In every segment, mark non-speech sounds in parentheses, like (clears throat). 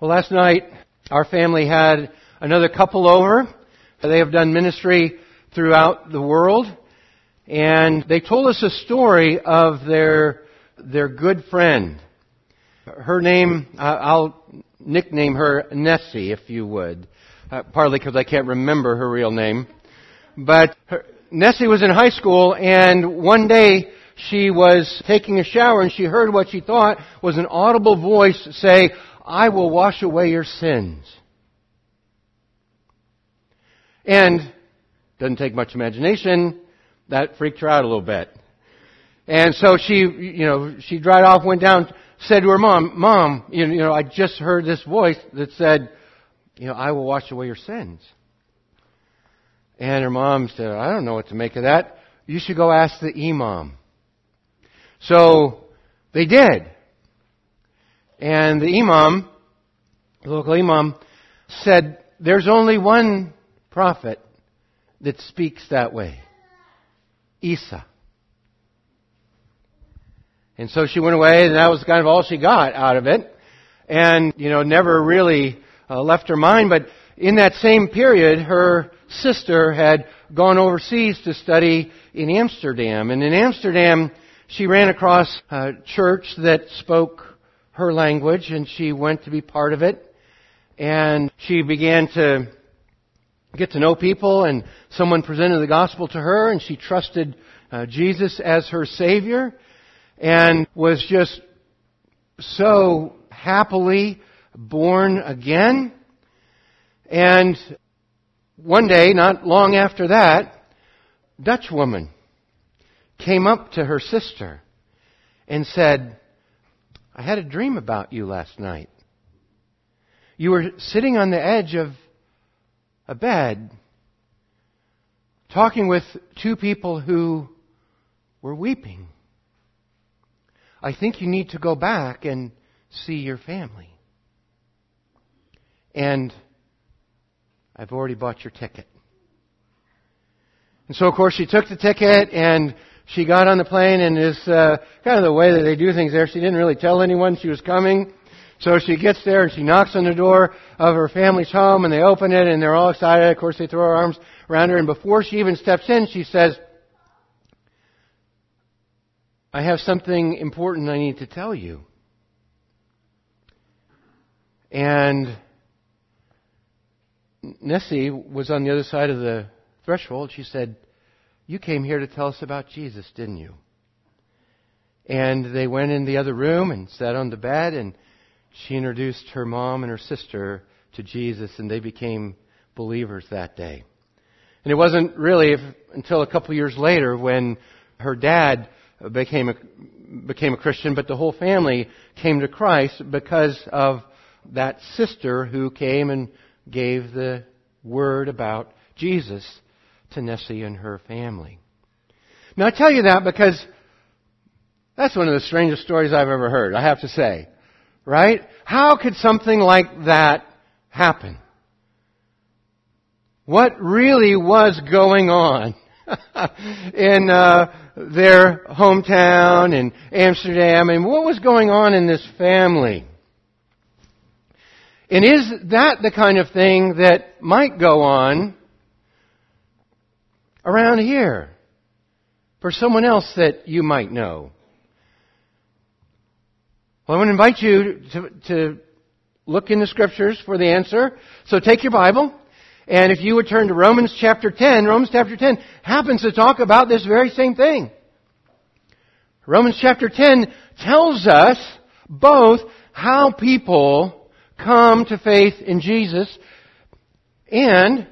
Well, last night our family had another couple over. They have done ministry throughout the world, and they told us a story of their their good friend. Her name, I'll nickname her Nessie, if you would, uh, partly because I can't remember her real name. But her, Nessie was in high school, and one day she was taking a shower, and she heard what she thought was an audible voice say, "I will wash away your sins." And doesn't take much imagination. That freaked her out a little bit. And so she, you know, she dried off, went down, said to her mom, Mom, you know, I just heard this voice that said, you know, I will wash away your sins. And her mom said, I don't know what to make of that. You should go ask the imam. So they did. And the imam, the local imam, said, there's only one prophet that speaks that way. Isa. And so she went away, and that was kind of all she got out of it. And, you know, never really uh, left her mind. But in that same period, her sister had gone overseas to study in Amsterdam. And in Amsterdam, she ran across a church that spoke her language, and she went to be part of it. And she began to get to know people, and someone presented the gospel to her, and she trusted uh, Jesus as her Savior and was just so happily born again. And one day, not long after that, Dutch woman came up to her sister and said, I had a dream about you last night. You were sitting on the edge of a bed talking with two people who were weeping. I think you need to go back and see your family. And I've already bought your ticket. And so, of course, she took the ticket and she got on the plane and is uh, kind of the way that they do things there. She didn't really tell anyone she was coming. So she gets there and she knocks on the door of her family's home and they open it and they're all excited. Of course, they throw her arms around her and before she even steps in, she says, I have something important I need to tell you. And Nessie was on the other side of the threshold. She said, You came here to tell us about Jesus, didn't you? And they went in the other room and sat on the bed, and she introduced her mom and her sister to Jesus, and they became believers that day. And it wasn't really until a couple years later when her dad became a, became a Christian, but the whole family came to Christ because of that sister who came and gave the word about Jesus to Nessie and her family. Now I tell you that because that's one of the strangest stories I've ever heard, I have to say. Right? How could something like that happen? What really was going on (laughs) in uh, their hometown in Amsterdam and what was going on in this family. And is that the kind of thing that might go on around here for someone else that you might know? Well, I want to invite you to, to look in the scriptures for the answer. So take your Bible and if you would turn to Romans chapter 10, Romans chapter 10 happens to talk about this very same thing. Romans chapter 10 tells us both how people come to faith in Jesus and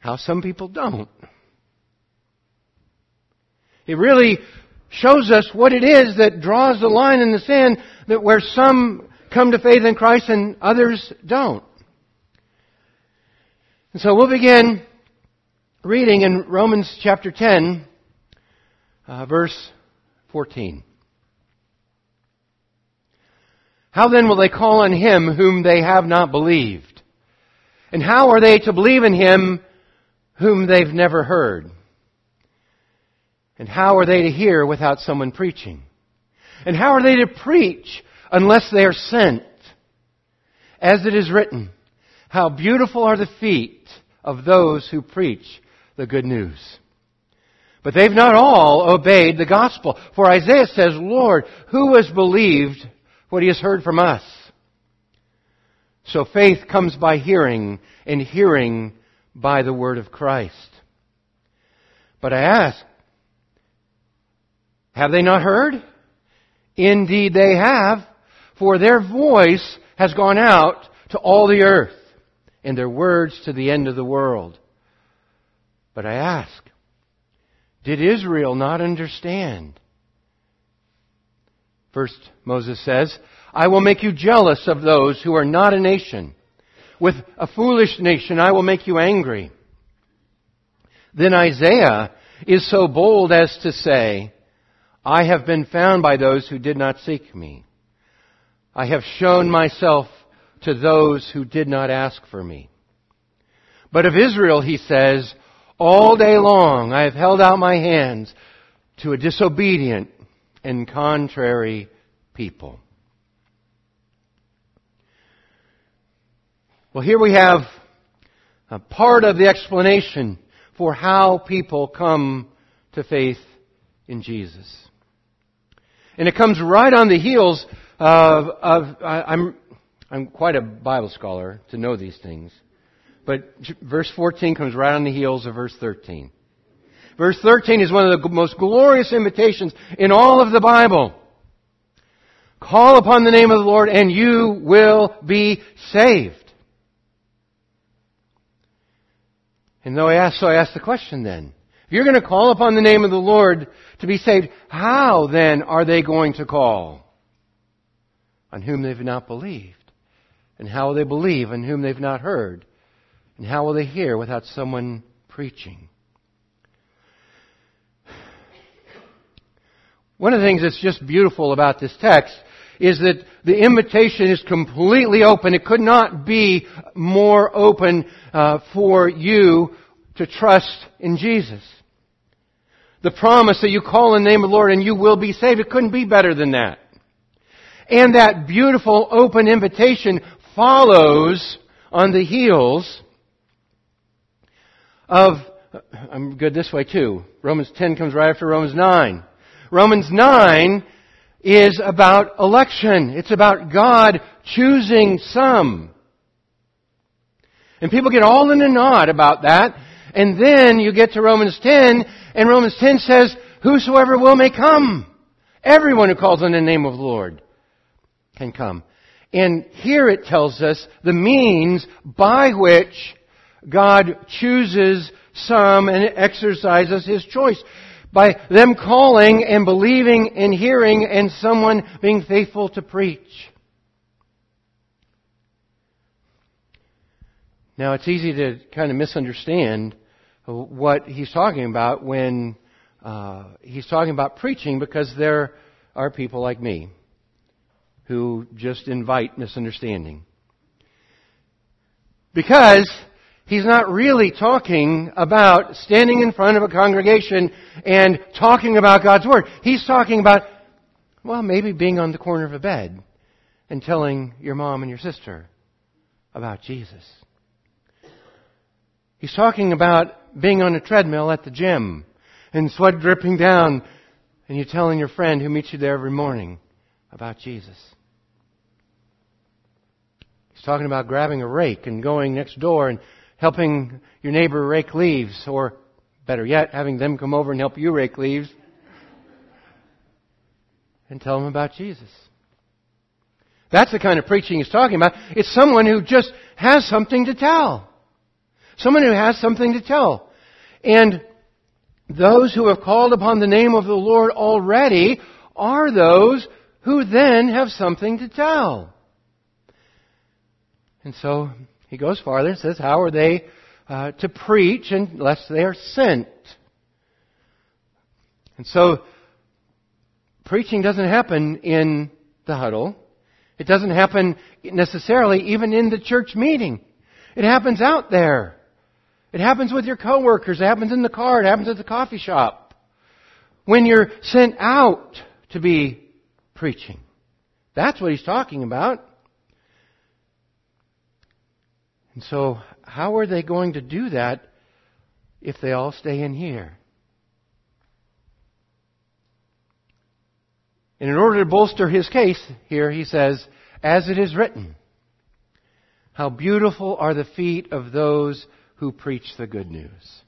how some people don't. It really shows us what it is that draws the line in the sand that where some come to faith in Christ and others don't. And so we'll begin reading in Romans chapter 10, uh, verse 14. How then will they call on him whom they have not believed? And how are they to believe in him whom they've never heard? And how are they to hear without someone preaching? And how are they to preach unless they are sent. As it is written, how beautiful are the feet of those who preach the good news. But they've not all obeyed the gospel. For Isaiah says, Lord, who has believed what he has heard from us? So faith comes by hearing, and hearing by the word of Christ. But I ask, have they not heard? Indeed they have, for their voice has gone out to all the earth, and their words to the end of the world. But I ask, did Israel not understand? First, Moses says, I will make you jealous of those who are not a nation. With a foolish nation, I will make you angry. Then Isaiah is so bold as to say, I have been found by those who did not seek me. I have shown myself to those who did not ask for me. But of Israel, he says, all day long I have held out my hands to a disobedient and contrary people. Well, here we have a part of the explanation for how people come to faith in Jesus. And it comes right on the heels of, of I'm, I'm quite a Bible scholar to know these things. But verse 14 comes right on the heels of verse 13. Verse 13 is one of the most glorious invitations in all of the Bible. Call upon the name of the Lord and you will be saved. And though I so I ask the question then. If you're going to call upon the name of the Lord to be saved, how then are they going to call? On whom they've not believed. And how will they believe on whom they've not heard? And how will they hear without someone preaching? One of the things that's just beautiful about this text is that the invitation is completely open. It could not be more open uh, for you to trust in Jesus. The promise that you call in the name of the Lord and you will be saved, it couldn't be better than that. And that beautiful open invitation follows on the heels of, I'm good this way too. Romans 10 comes right after Romans 9. Romans 9 is about election. It's about God choosing some. And people get all in a knot about that. And then you get to Romans 10, and Romans 10 says, Whosoever will may come. Everyone who calls on the name of the Lord can come. And here it tells us the means by which God chooses some and exercises His choice. By them calling and believing and hearing and someone being faithful to preach. Now it's easy to kind of misunderstand what he's talking about when uh, he's talking about preaching because there are people like me who just invite misunderstanding. Because he's not really talking about standing in front of a congregation and talking about God's Word. He's talking about, well, maybe being on the corner of a bed and telling your mom and your sister about Jesus. He's talking about being on a treadmill at the gym and sweat dripping down and you telling your friend who meets you there every morning about Jesus. He's talking about grabbing a rake and going next door and helping your neighbor rake leaves, or better yet, having them come over and help you rake leaves and tell them about Jesus. That's the kind of preaching he's talking about. It's someone who just has something to tell. Someone who has something to tell. And those who have called upon the name of the Lord already are those who then have something to tell. And so he goes farther and says, How are they uh, to preach unless they are sent? And so, preaching doesn't happen in the huddle. It doesn't happen necessarily even in the church meeting. It happens out there. It happens with your coworkers. It happens in the car. It happens at the coffee shop. When you're sent out to be preaching. That's what he's talking about. And so, how are they going to do that if they all stay in here? And in order to bolster his case, here he says, as it is written, how beautiful are the feet of those who preach the good news.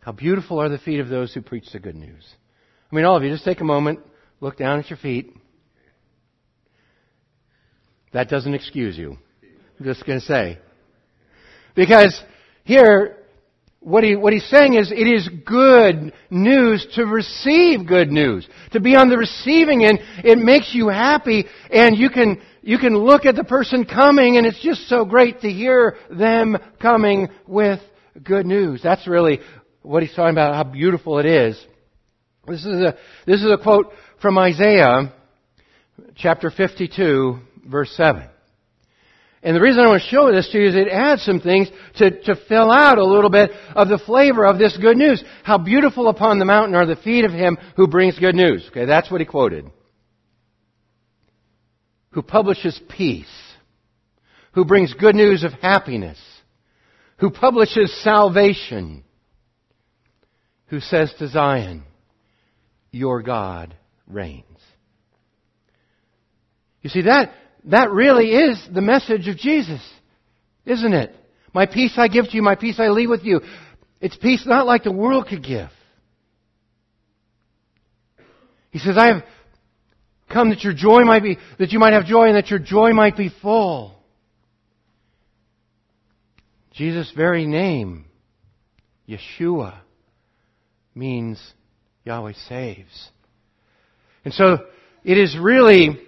How beautiful are the feet of those who preach the good news. I mean, all of you, just take a moment, look down at your feet. That doesn't excuse you. I'm just going to say. Because here, what, he, what he's saying is it is good news to receive good news. To be on the receiving end, it makes you happy and you can, you can look at the person coming and it's just so great to hear them coming with good news. That's really what he's talking about, how beautiful it is. This is a, this is a quote from Isaiah chapter 52 verse 7. And the reason I want to show this to you is it adds some things to, to fill out a little bit of the flavor of this good news. How beautiful upon the mountain are the feet of him who brings good news. Okay, that's what he quoted. Who publishes peace. Who brings good news of happiness. Who publishes salvation. Who says to Zion, Your God reigns. You see, that, that really is the message of Jesus, isn't it? My peace I give to you, my peace I leave with you. It's peace not like the world could give. He says, I have come that your joy might be, that you might have joy and that your joy might be full. Jesus' very name, Yeshua, means Yahweh saves. And so, it is really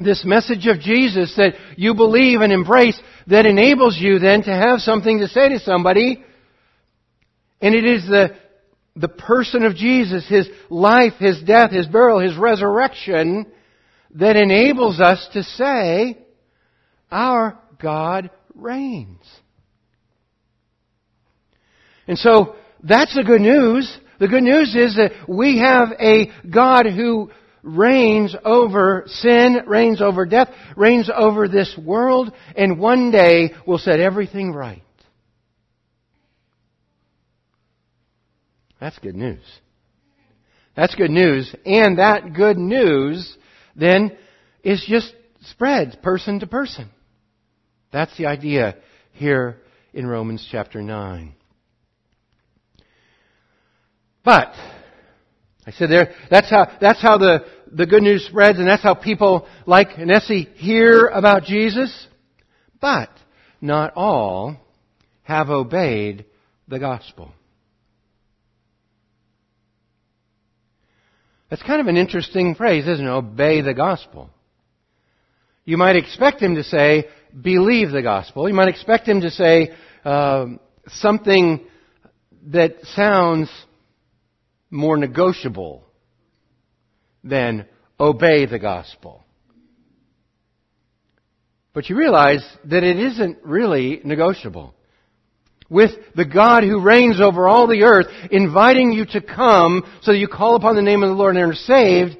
this message of Jesus that you believe and embrace that enables you then to have something to say to somebody. And it is the, the person of Jesus, His life, His death, His burial, His resurrection that enables us to say, our God reigns. And so, that's the good news. The good news is that we have a God who reigns over sin, reigns over death, reigns over this world, and one day will set everything right. That's good news. That's good news. And that good news then is just spreads person to person. That's the idea here in Romans chapter 9. But I said there, that's how, that's how the, the good news spreads and that's how people like Nessie hear about Jesus. But not all have obeyed the gospel. That's kind of an interesting phrase, isn't it? Obey the gospel. You might expect him to say, believe the gospel. You might expect him to say uh, something that sounds more negotiable than obey the gospel. But you realize that it isn't really negotiable. With the God who reigns over all the earth inviting you to come so that you call upon the name of the Lord and are saved,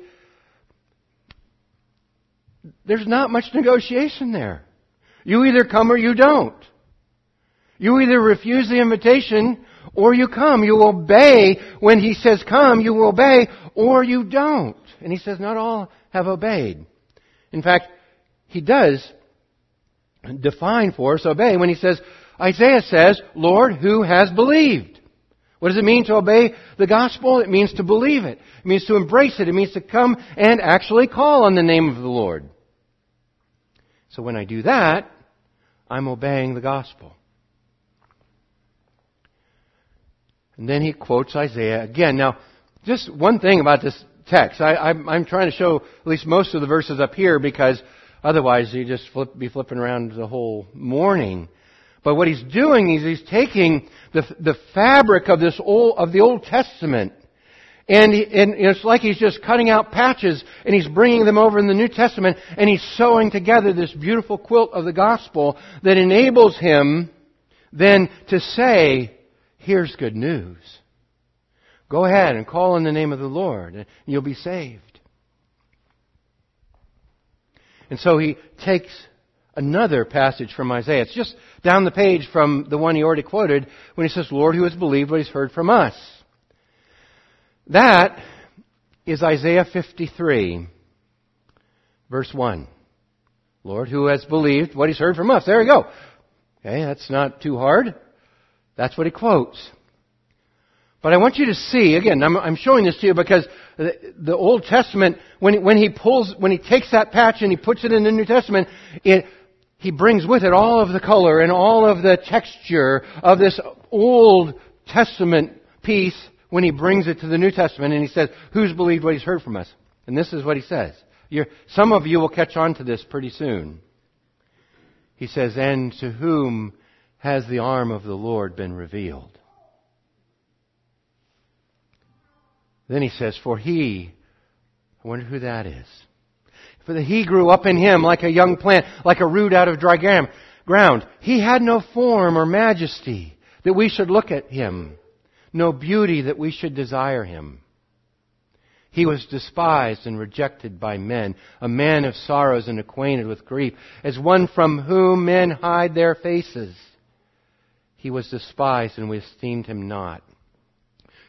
there's not much negotiation there. You either come or you don't. You either refuse the invitation or you come. You obey when he says come, you obey, or you don't. And he says not all have obeyed. In fact, he does define for us obey when he says, Isaiah says, Lord, who has believed? What does it mean to obey the gospel? It means to believe it. It means to embrace it. It means to come and actually call on the name of the Lord. So when I do that, I'm obeying the gospel. And then he quotes Isaiah again. Now, just one thing about this text. I, am trying to show at least most of the verses up here because otherwise you just flip, be flipping around the whole morning. But what he's doing is he's taking the, the fabric of this old, of the Old Testament and, he, and it's like he's just cutting out patches and he's bringing them over in the New Testament and he's sewing together this beautiful quilt of the gospel that enables him then to say, Here's good news. Go ahead and call on the name of the Lord, and you'll be saved. And so he takes another passage from Isaiah. It's just down the page from the one he already quoted when he says, Lord, who has believed what he's heard from us. That is Isaiah 53, verse 1. Lord, who has believed what he's heard from us. There we go. Okay, that's not too hard. That's what he quotes. But I want you to see, again, I'm, I'm showing this to you because the, the, Old Testament, when, when he pulls, when he takes that patch and he puts it in the New Testament, it, he brings with it all of the color and all of the texture of this Old Testament piece when he brings it to the New Testament and he says, who's believed what he's heard from us? And this is what he says. You're, some of you will catch on to this pretty soon. He says, and to whom has the arm of the Lord been revealed? Then he says, For he, I wonder who that is. For the he grew up in him like a young plant, like a root out of dry ground. He had no form or majesty that we should look at him, no beauty that we should desire him. He was despised and rejected by men, a man of sorrows and acquainted with grief, as one from whom men hide their faces. He was despised and we esteemed him not.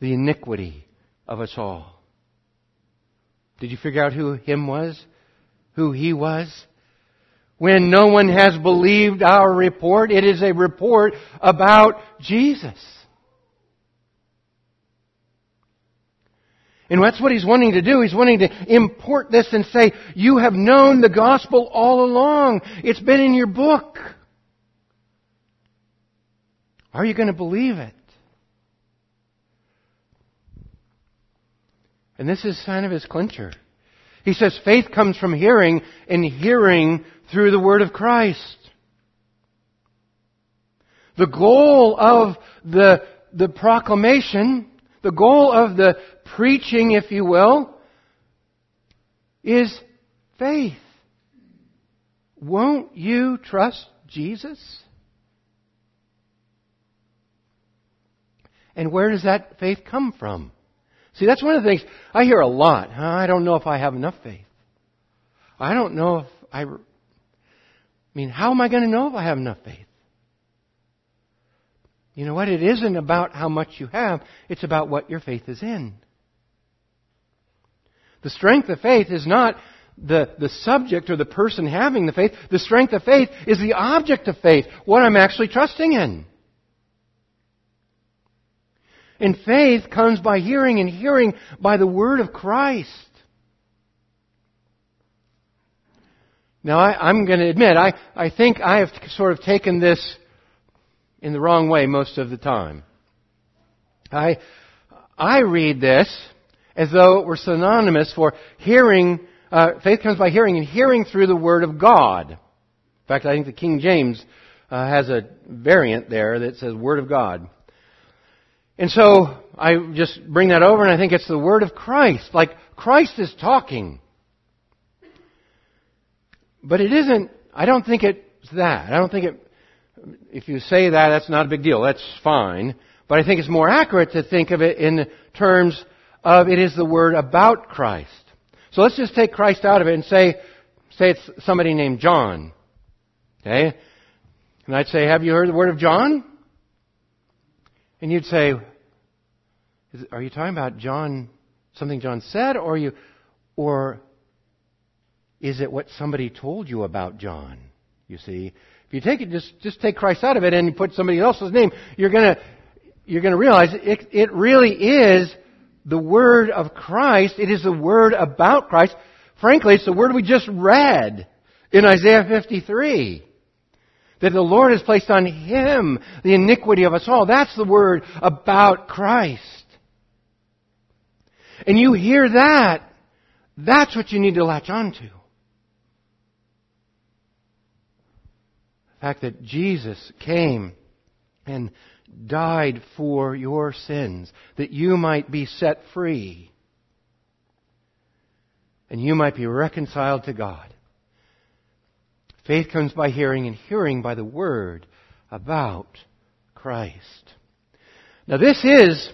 the iniquity of us all. Did you figure out who him was? Who he was? When no one has believed our report, it is a report about Jesus. And that's what he's wanting to do. He's wanting to import this and say, you have known the gospel all along. It's been in your book. Are you going to believe it? And this is kind of his clincher. He says faith comes from hearing, and hearing through the word of Christ. The goal of the, the proclamation, the goal of the preaching, if you will, is faith. Won't you trust Jesus? And where does that faith come from? See, that's one of the things I hear a lot. I don't know if I have enough faith. I don't know if I. I mean, how am I going to know if I have enough faith? You know what? It isn't about how much you have, it's about what your faith is in. The strength of faith is not the, the subject or the person having the faith. The strength of faith is the object of faith, what I'm actually trusting in. And faith comes by hearing, and hearing by the word of Christ. Now, I, am going to admit, I, I think I have sort of taken this in the wrong way most of the time. I, I read this as though it were synonymous for hearing, uh, faith comes by hearing, and hearing through the Word of God. In fact, I think the King James uh, has a variant there that says Word of God. And so I just bring that over and I think it's the word of Christ. Like Christ is talking. But it isn't, I don't think it's that. I don't think it, if you say that, that's not a big deal. That's fine. But I think it's more accurate to think of it in terms of it is the word about Christ. So let's just take Christ out of it and say, say it's somebody named John. Okay? And I'd say, have you heard the word of John? And you'd say, are you talking about John, something John said, or you, or is it what somebody told you about John? You see, if you take it, just just take Christ out of it and put somebody else's name, you're gonna you're gonna realize it, it really is the word of Christ. It is the word about Christ. Frankly, it's the word we just read in Isaiah 53 that the Lord has placed on him the iniquity of us all. That's the word about Christ. and you hear that, that's what you need to latch on to. The fact that Jesus came and died for your sins, that you might be set free and you might be reconciled to God. Faith comes by hearing, and hearing by the word about Christ. Now this is,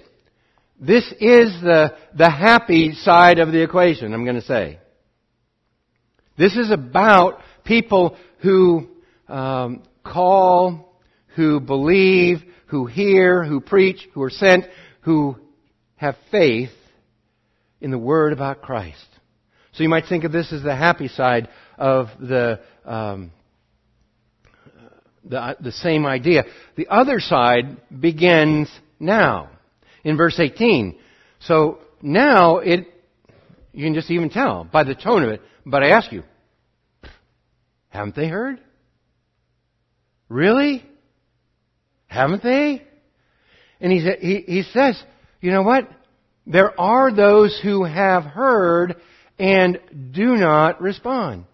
this is the, the happy side of the equation, I'm going to say. This is about people who um, call, who believe, who hear, who preach, who are sent, who have faith in the Word about Christ. So you might think of this as the happy side of the, um, the, the same idea. The other side begins now, in verse 18. So now it, you can just even tell by the tone of it. But I ask you, haven't they heard? Really? Haven't they? And he, he, he says, you know what? There are those who have heard and do not respond.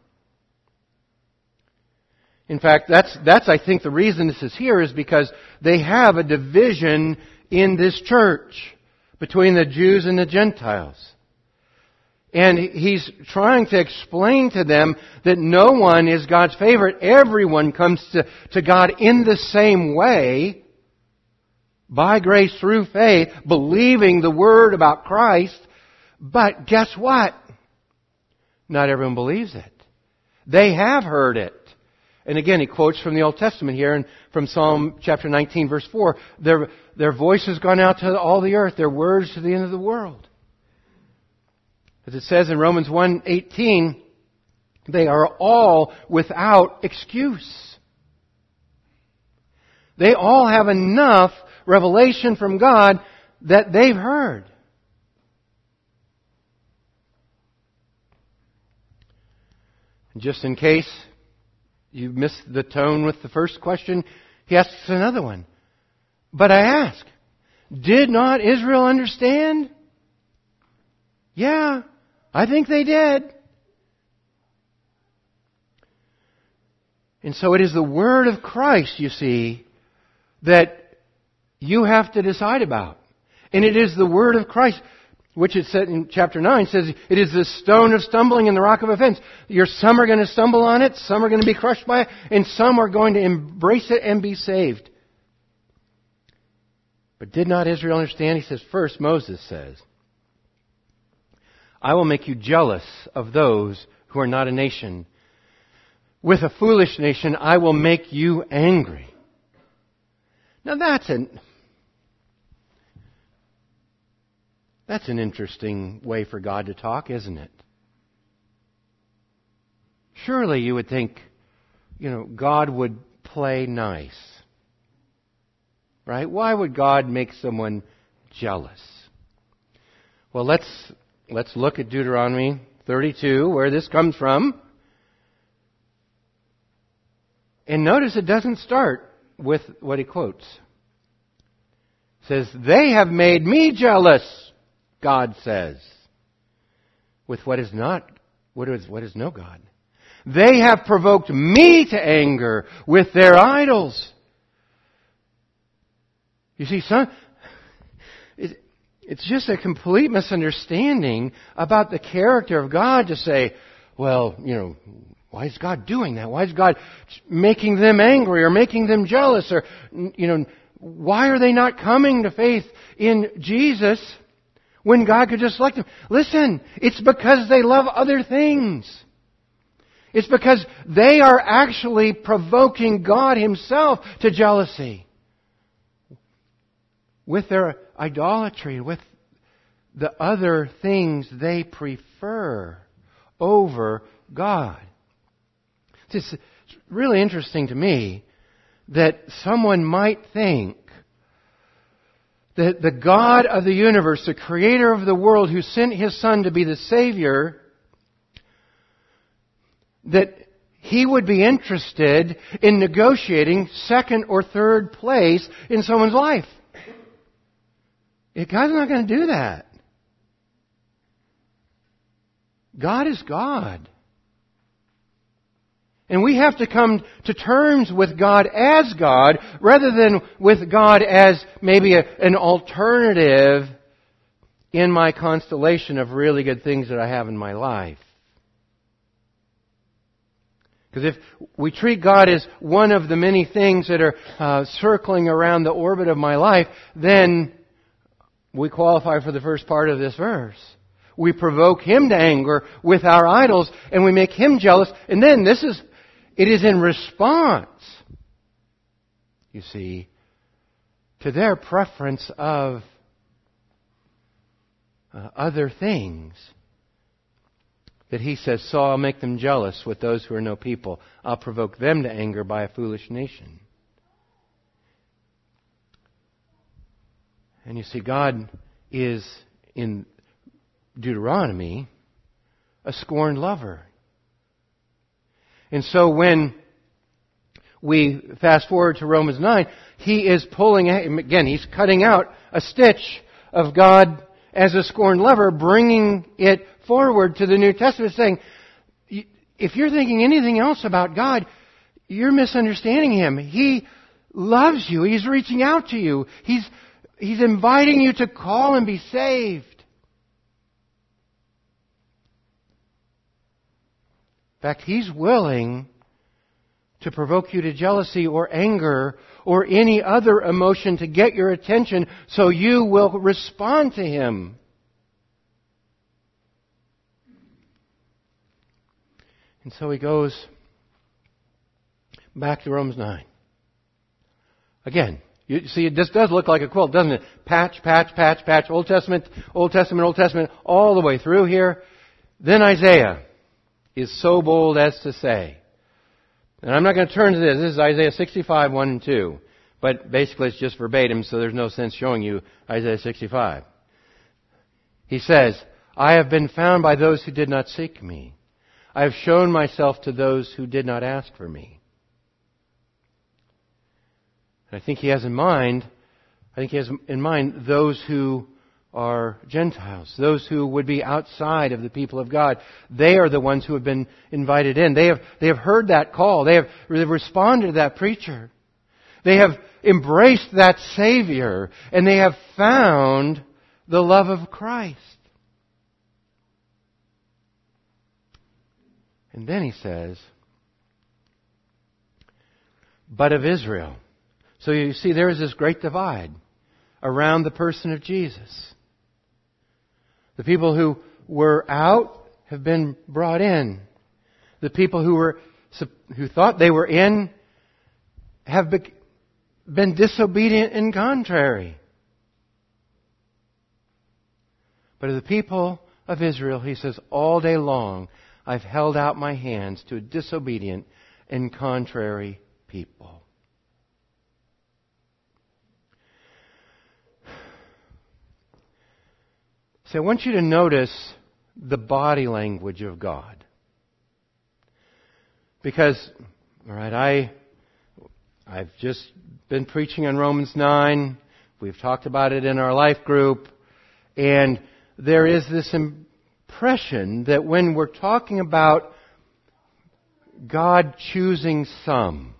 In fact, that's, that's, I think, the reason this is here is because they have a division in this church between the Jews and the Gentiles. And he's trying to explain to them that no one is God's favorite. Everyone comes to, to God in the same way, by grace through faith, believing the word about Christ. But guess what? Not everyone believes it. They have heard it. And again, he quotes from the Old Testament here and from Psalm chapter 19 verse 4. Their, their voice has gone out to all the earth, their words to the end of the world. As it says in Romans 1:18, they are all without excuse. They all have enough revelation from God that they've heard. Just in case you missed the tone with the first question, he asks another one. But I ask, did not Israel understand? Yeah. I think they did. And so it is the Word of Christ, you see, that you have to decide about. And it is the Word of Christ, which it said in chapter 9, says it is the stone of stumbling and the rock of offense. Your some are going to stumble on it, some are going to be crushed by it, and some are going to embrace it and be saved. But did not Israel understand? He says, first Moses says, I will make you jealous of those who are not a nation. With a foolish nation, I will make you angry. Now that's an, that's an interesting way for God to talk, isn't it? Surely you would think, you know, God would play nice. Right? Why would God make someone jealous? Well, let's Let's look at Deuteronomy 32, where this comes from. And notice it doesn't start with what he quotes. It says, They have made me jealous, God says, with what is not, what is, what is no God. They have provoked me to anger with their idols. You see, some, it's just a complete misunderstanding about the character of God to say, well, you know, why is God doing that? Why is God making them angry or making them jealous or, you know, why are they not coming to faith in Jesus when God could just select them? Listen, it's because they love other things. It's because they are actually provoking God Himself to jealousy with their idolatry, with the other things they prefer over God. It's really interesting to me that someone might think that the God of the universe, the creator of the world who sent his son to be the savior, that he would be interested in negotiating second or third place in someone's life. God's not going to do that. God is God. And we have to come to terms with God as God rather than with God as maybe a, an alternative in my constellation of really good things that I have in my life. Because if we treat God as one of the many things that are uh, circling around the orbit of my life, then we qualify for the first part of this verse. We provoke Him to anger with our idols, and we make Him jealous, and then this is, it is in response, you see, to their preference of uh, other things that he says, So I'll make them jealous with those who are no people. I'll provoke them to anger by a foolish nation. And you see, God is in Deuteronomy a scorned lover. And so when we fast forward to Romans 9, he is pulling, again, he's cutting out a stitch of God as a scorned lover, bringing it forward to the New Testament saying, if you're thinking anything else about God, you're misunderstanding Him. He loves you. He's reaching out to you. He's, He's inviting you to call and be saved. In fact, He's willing to provoke you to jealousy or anger or any other emotion to get your attention so you will respond to Him. And so he goes back to Romans 9. Again, you see, this does look like a quilt, doesn't it? Patch, patch, patch, patch, Old Testament, Old Testament, Old Testament, all the way through here. Then Isaiah is so bold as to say, and I'm not going to turn to this, this is Isaiah 65, 1 and 2, but basically it's just verbatim, so there's no sense showing you Isaiah 65. He says, I have been found by those who did not seek me. I have shown myself to those who did not ask for me. And I think he has in mind, I think he has in mind those who are Gentiles, those who would be outside of the people of God. They are the ones who have been invited in. They have, they have heard that call. They have, they have responded to that preacher. They have embraced that Savior, and they have found the love of Christ. And then he says, but of Israel. So you see, there is this great divide around the person of Jesus. The people who were out have been brought in. The people who were who thought they were in have been disobedient and contrary. But of the people of Israel, he says, all day long I've held out my hands to a disobedient and contrary people. So I want you to notice the body language of God. Because, alright, I, I've just been preaching on Romans 9. We've talked about it in our life group. And there is this impression that when we're talking about God choosing some,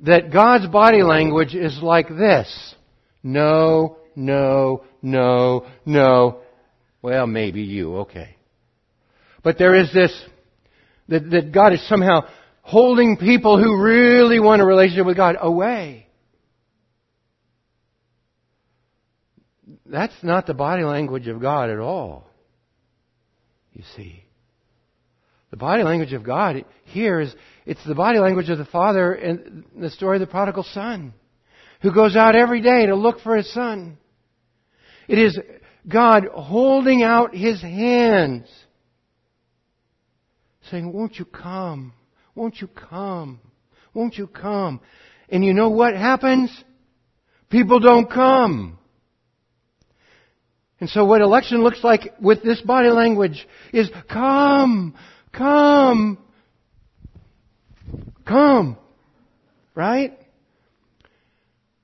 that God's body language is like this. No, no, no, no. Well, maybe you, okay. But there is this, that, that God is somehow holding people who really want a relationship with God away. That's not the body language of God at all you see. The body language of God here is, it's the body language of the Father in the story of the prodigal son, who goes out every day to look for his son. It is God holding out his hands, saying, won't you come? Won't you come? Won't you come? And you know what happens? People don't come. And so what election looks like with this body language is come, come, come. Right?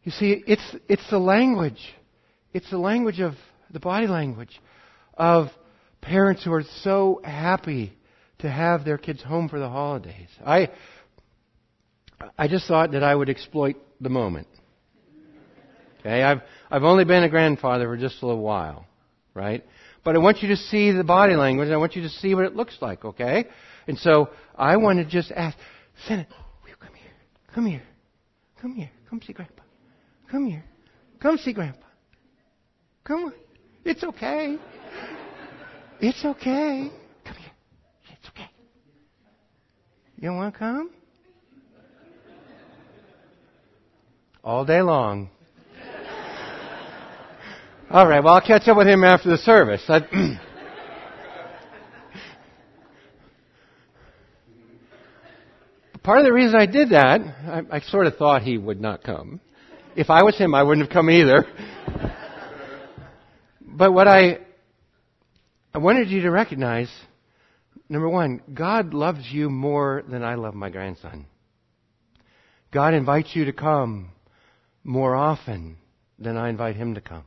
You see, it's, it's the language. It's the language of the body language of parents who are so happy to have their kids home for the holidays. I, I just thought that I would exploit the moment. Okay, I've, I've only been a grandfather for just a little while, right? But I want you to see the body language. I want you to see what it looks like, okay? And so I want to just ask, Senna, will you come here? Come here. Come here. Come see Grandpa. Come here. Come see Grandpa. Come on. It's okay. It's okay. Come here. It's okay. You want to come? All day long. All right, well, I'll catch up with him after the service. (clears throat) Part of the reason I did that, I, I sort of thought he would not come. If I was him, I wouldn't have come either. But what I, I wanted you to recognize, number one, God loves you more than I love my grandson. God invites you to come more often than I invite him to come.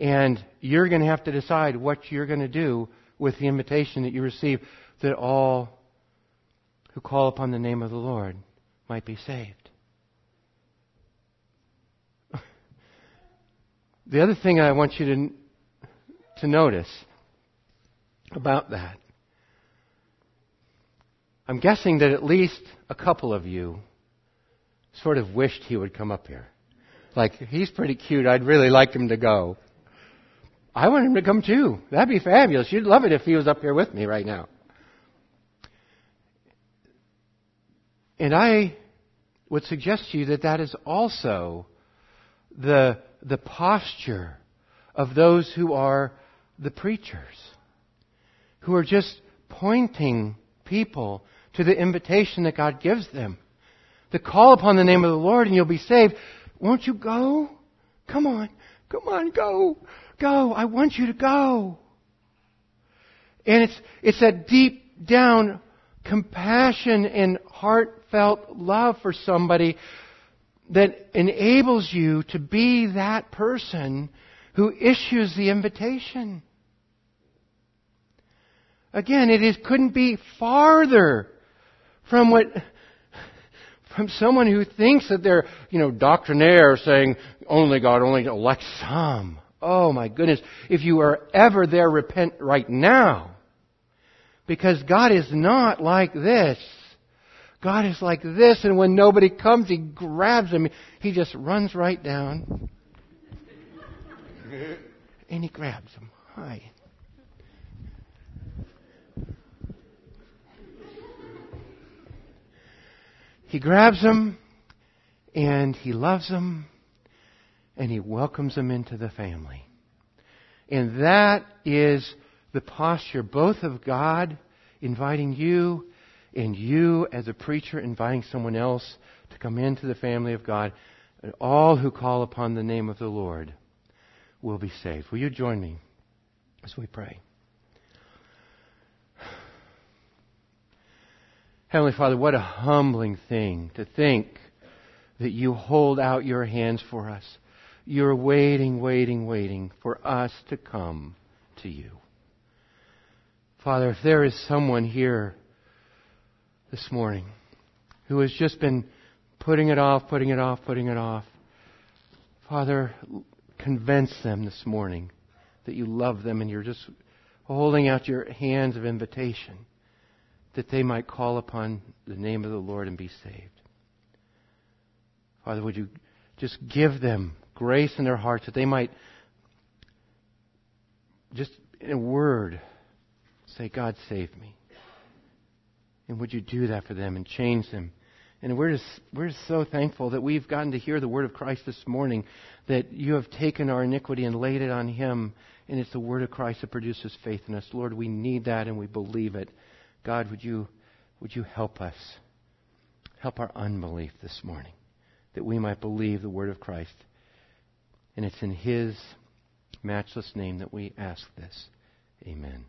And you're going to have to decide what you're going to do with the invitation that you receive that all who call upon the name of the Lord might be saved. The other thing I want you to, to notice about that, I'm guessing that at least a couple of you sort of wished he would come up here. Like, he's pretty cute. I'd really like him to go. I want him to come too. That'd be fabulous. You'd love it if he was up here with me right now. And I would suggest to you that that is also the, the posture of those who are the preachers, who are just pointing people to the invitation that God gives them. To call upon the name of the Lord and you'll be saved. Won't you go? Come on. Come on, go. Go. I want you to go. And it's, it's that deep down compassion and heartfelt love for somebody that enables you to be that person who issues the invitation. Again, it is, couldn't be farther from what, from someone who thinks that they're, you know, doctrinaire saying only God only elects some. Oh my goodness. If you are ever there, repent right now. Because God is not like this. God is like this, and when nobody comes, He grabs him. He just runs right down. and He grabs him. Hi. He grabs him, and He loves him, and He welcomes him into the family. And that is the posture both of God inviting you and you as a preacher inviting someone else to come into the family of God. And all who call upon the name of the Lord will be saved. Will you join me as we pray? Heavenly Father, what a humbling thing to think that you hold out your hands for us. You're waiting, waiting, waiting for us to come to you. Father, if there is someone here this morning who has just been putting it off, putting it off, putting it off, Father, convince them this morning that you love them and you're just holding out your hands of invitation that they might call upon the name of the Lord and be saved. Father, would you just give them grace in their hearts that they might just in a word Say, God, save me. And would you do that for them and change them? And we're just, we're just so thankful that we've gotten to hear the word of Christ this morning, that you have taken our iniquity and laid it on him, and it's the word of Christ that produces faith in us. Lord, we need that and we believe it. God, would you, would you help us? Help our unbelief this morning, that we might believe the word of Christ. And it's in his matchless name that we ask this. Amen.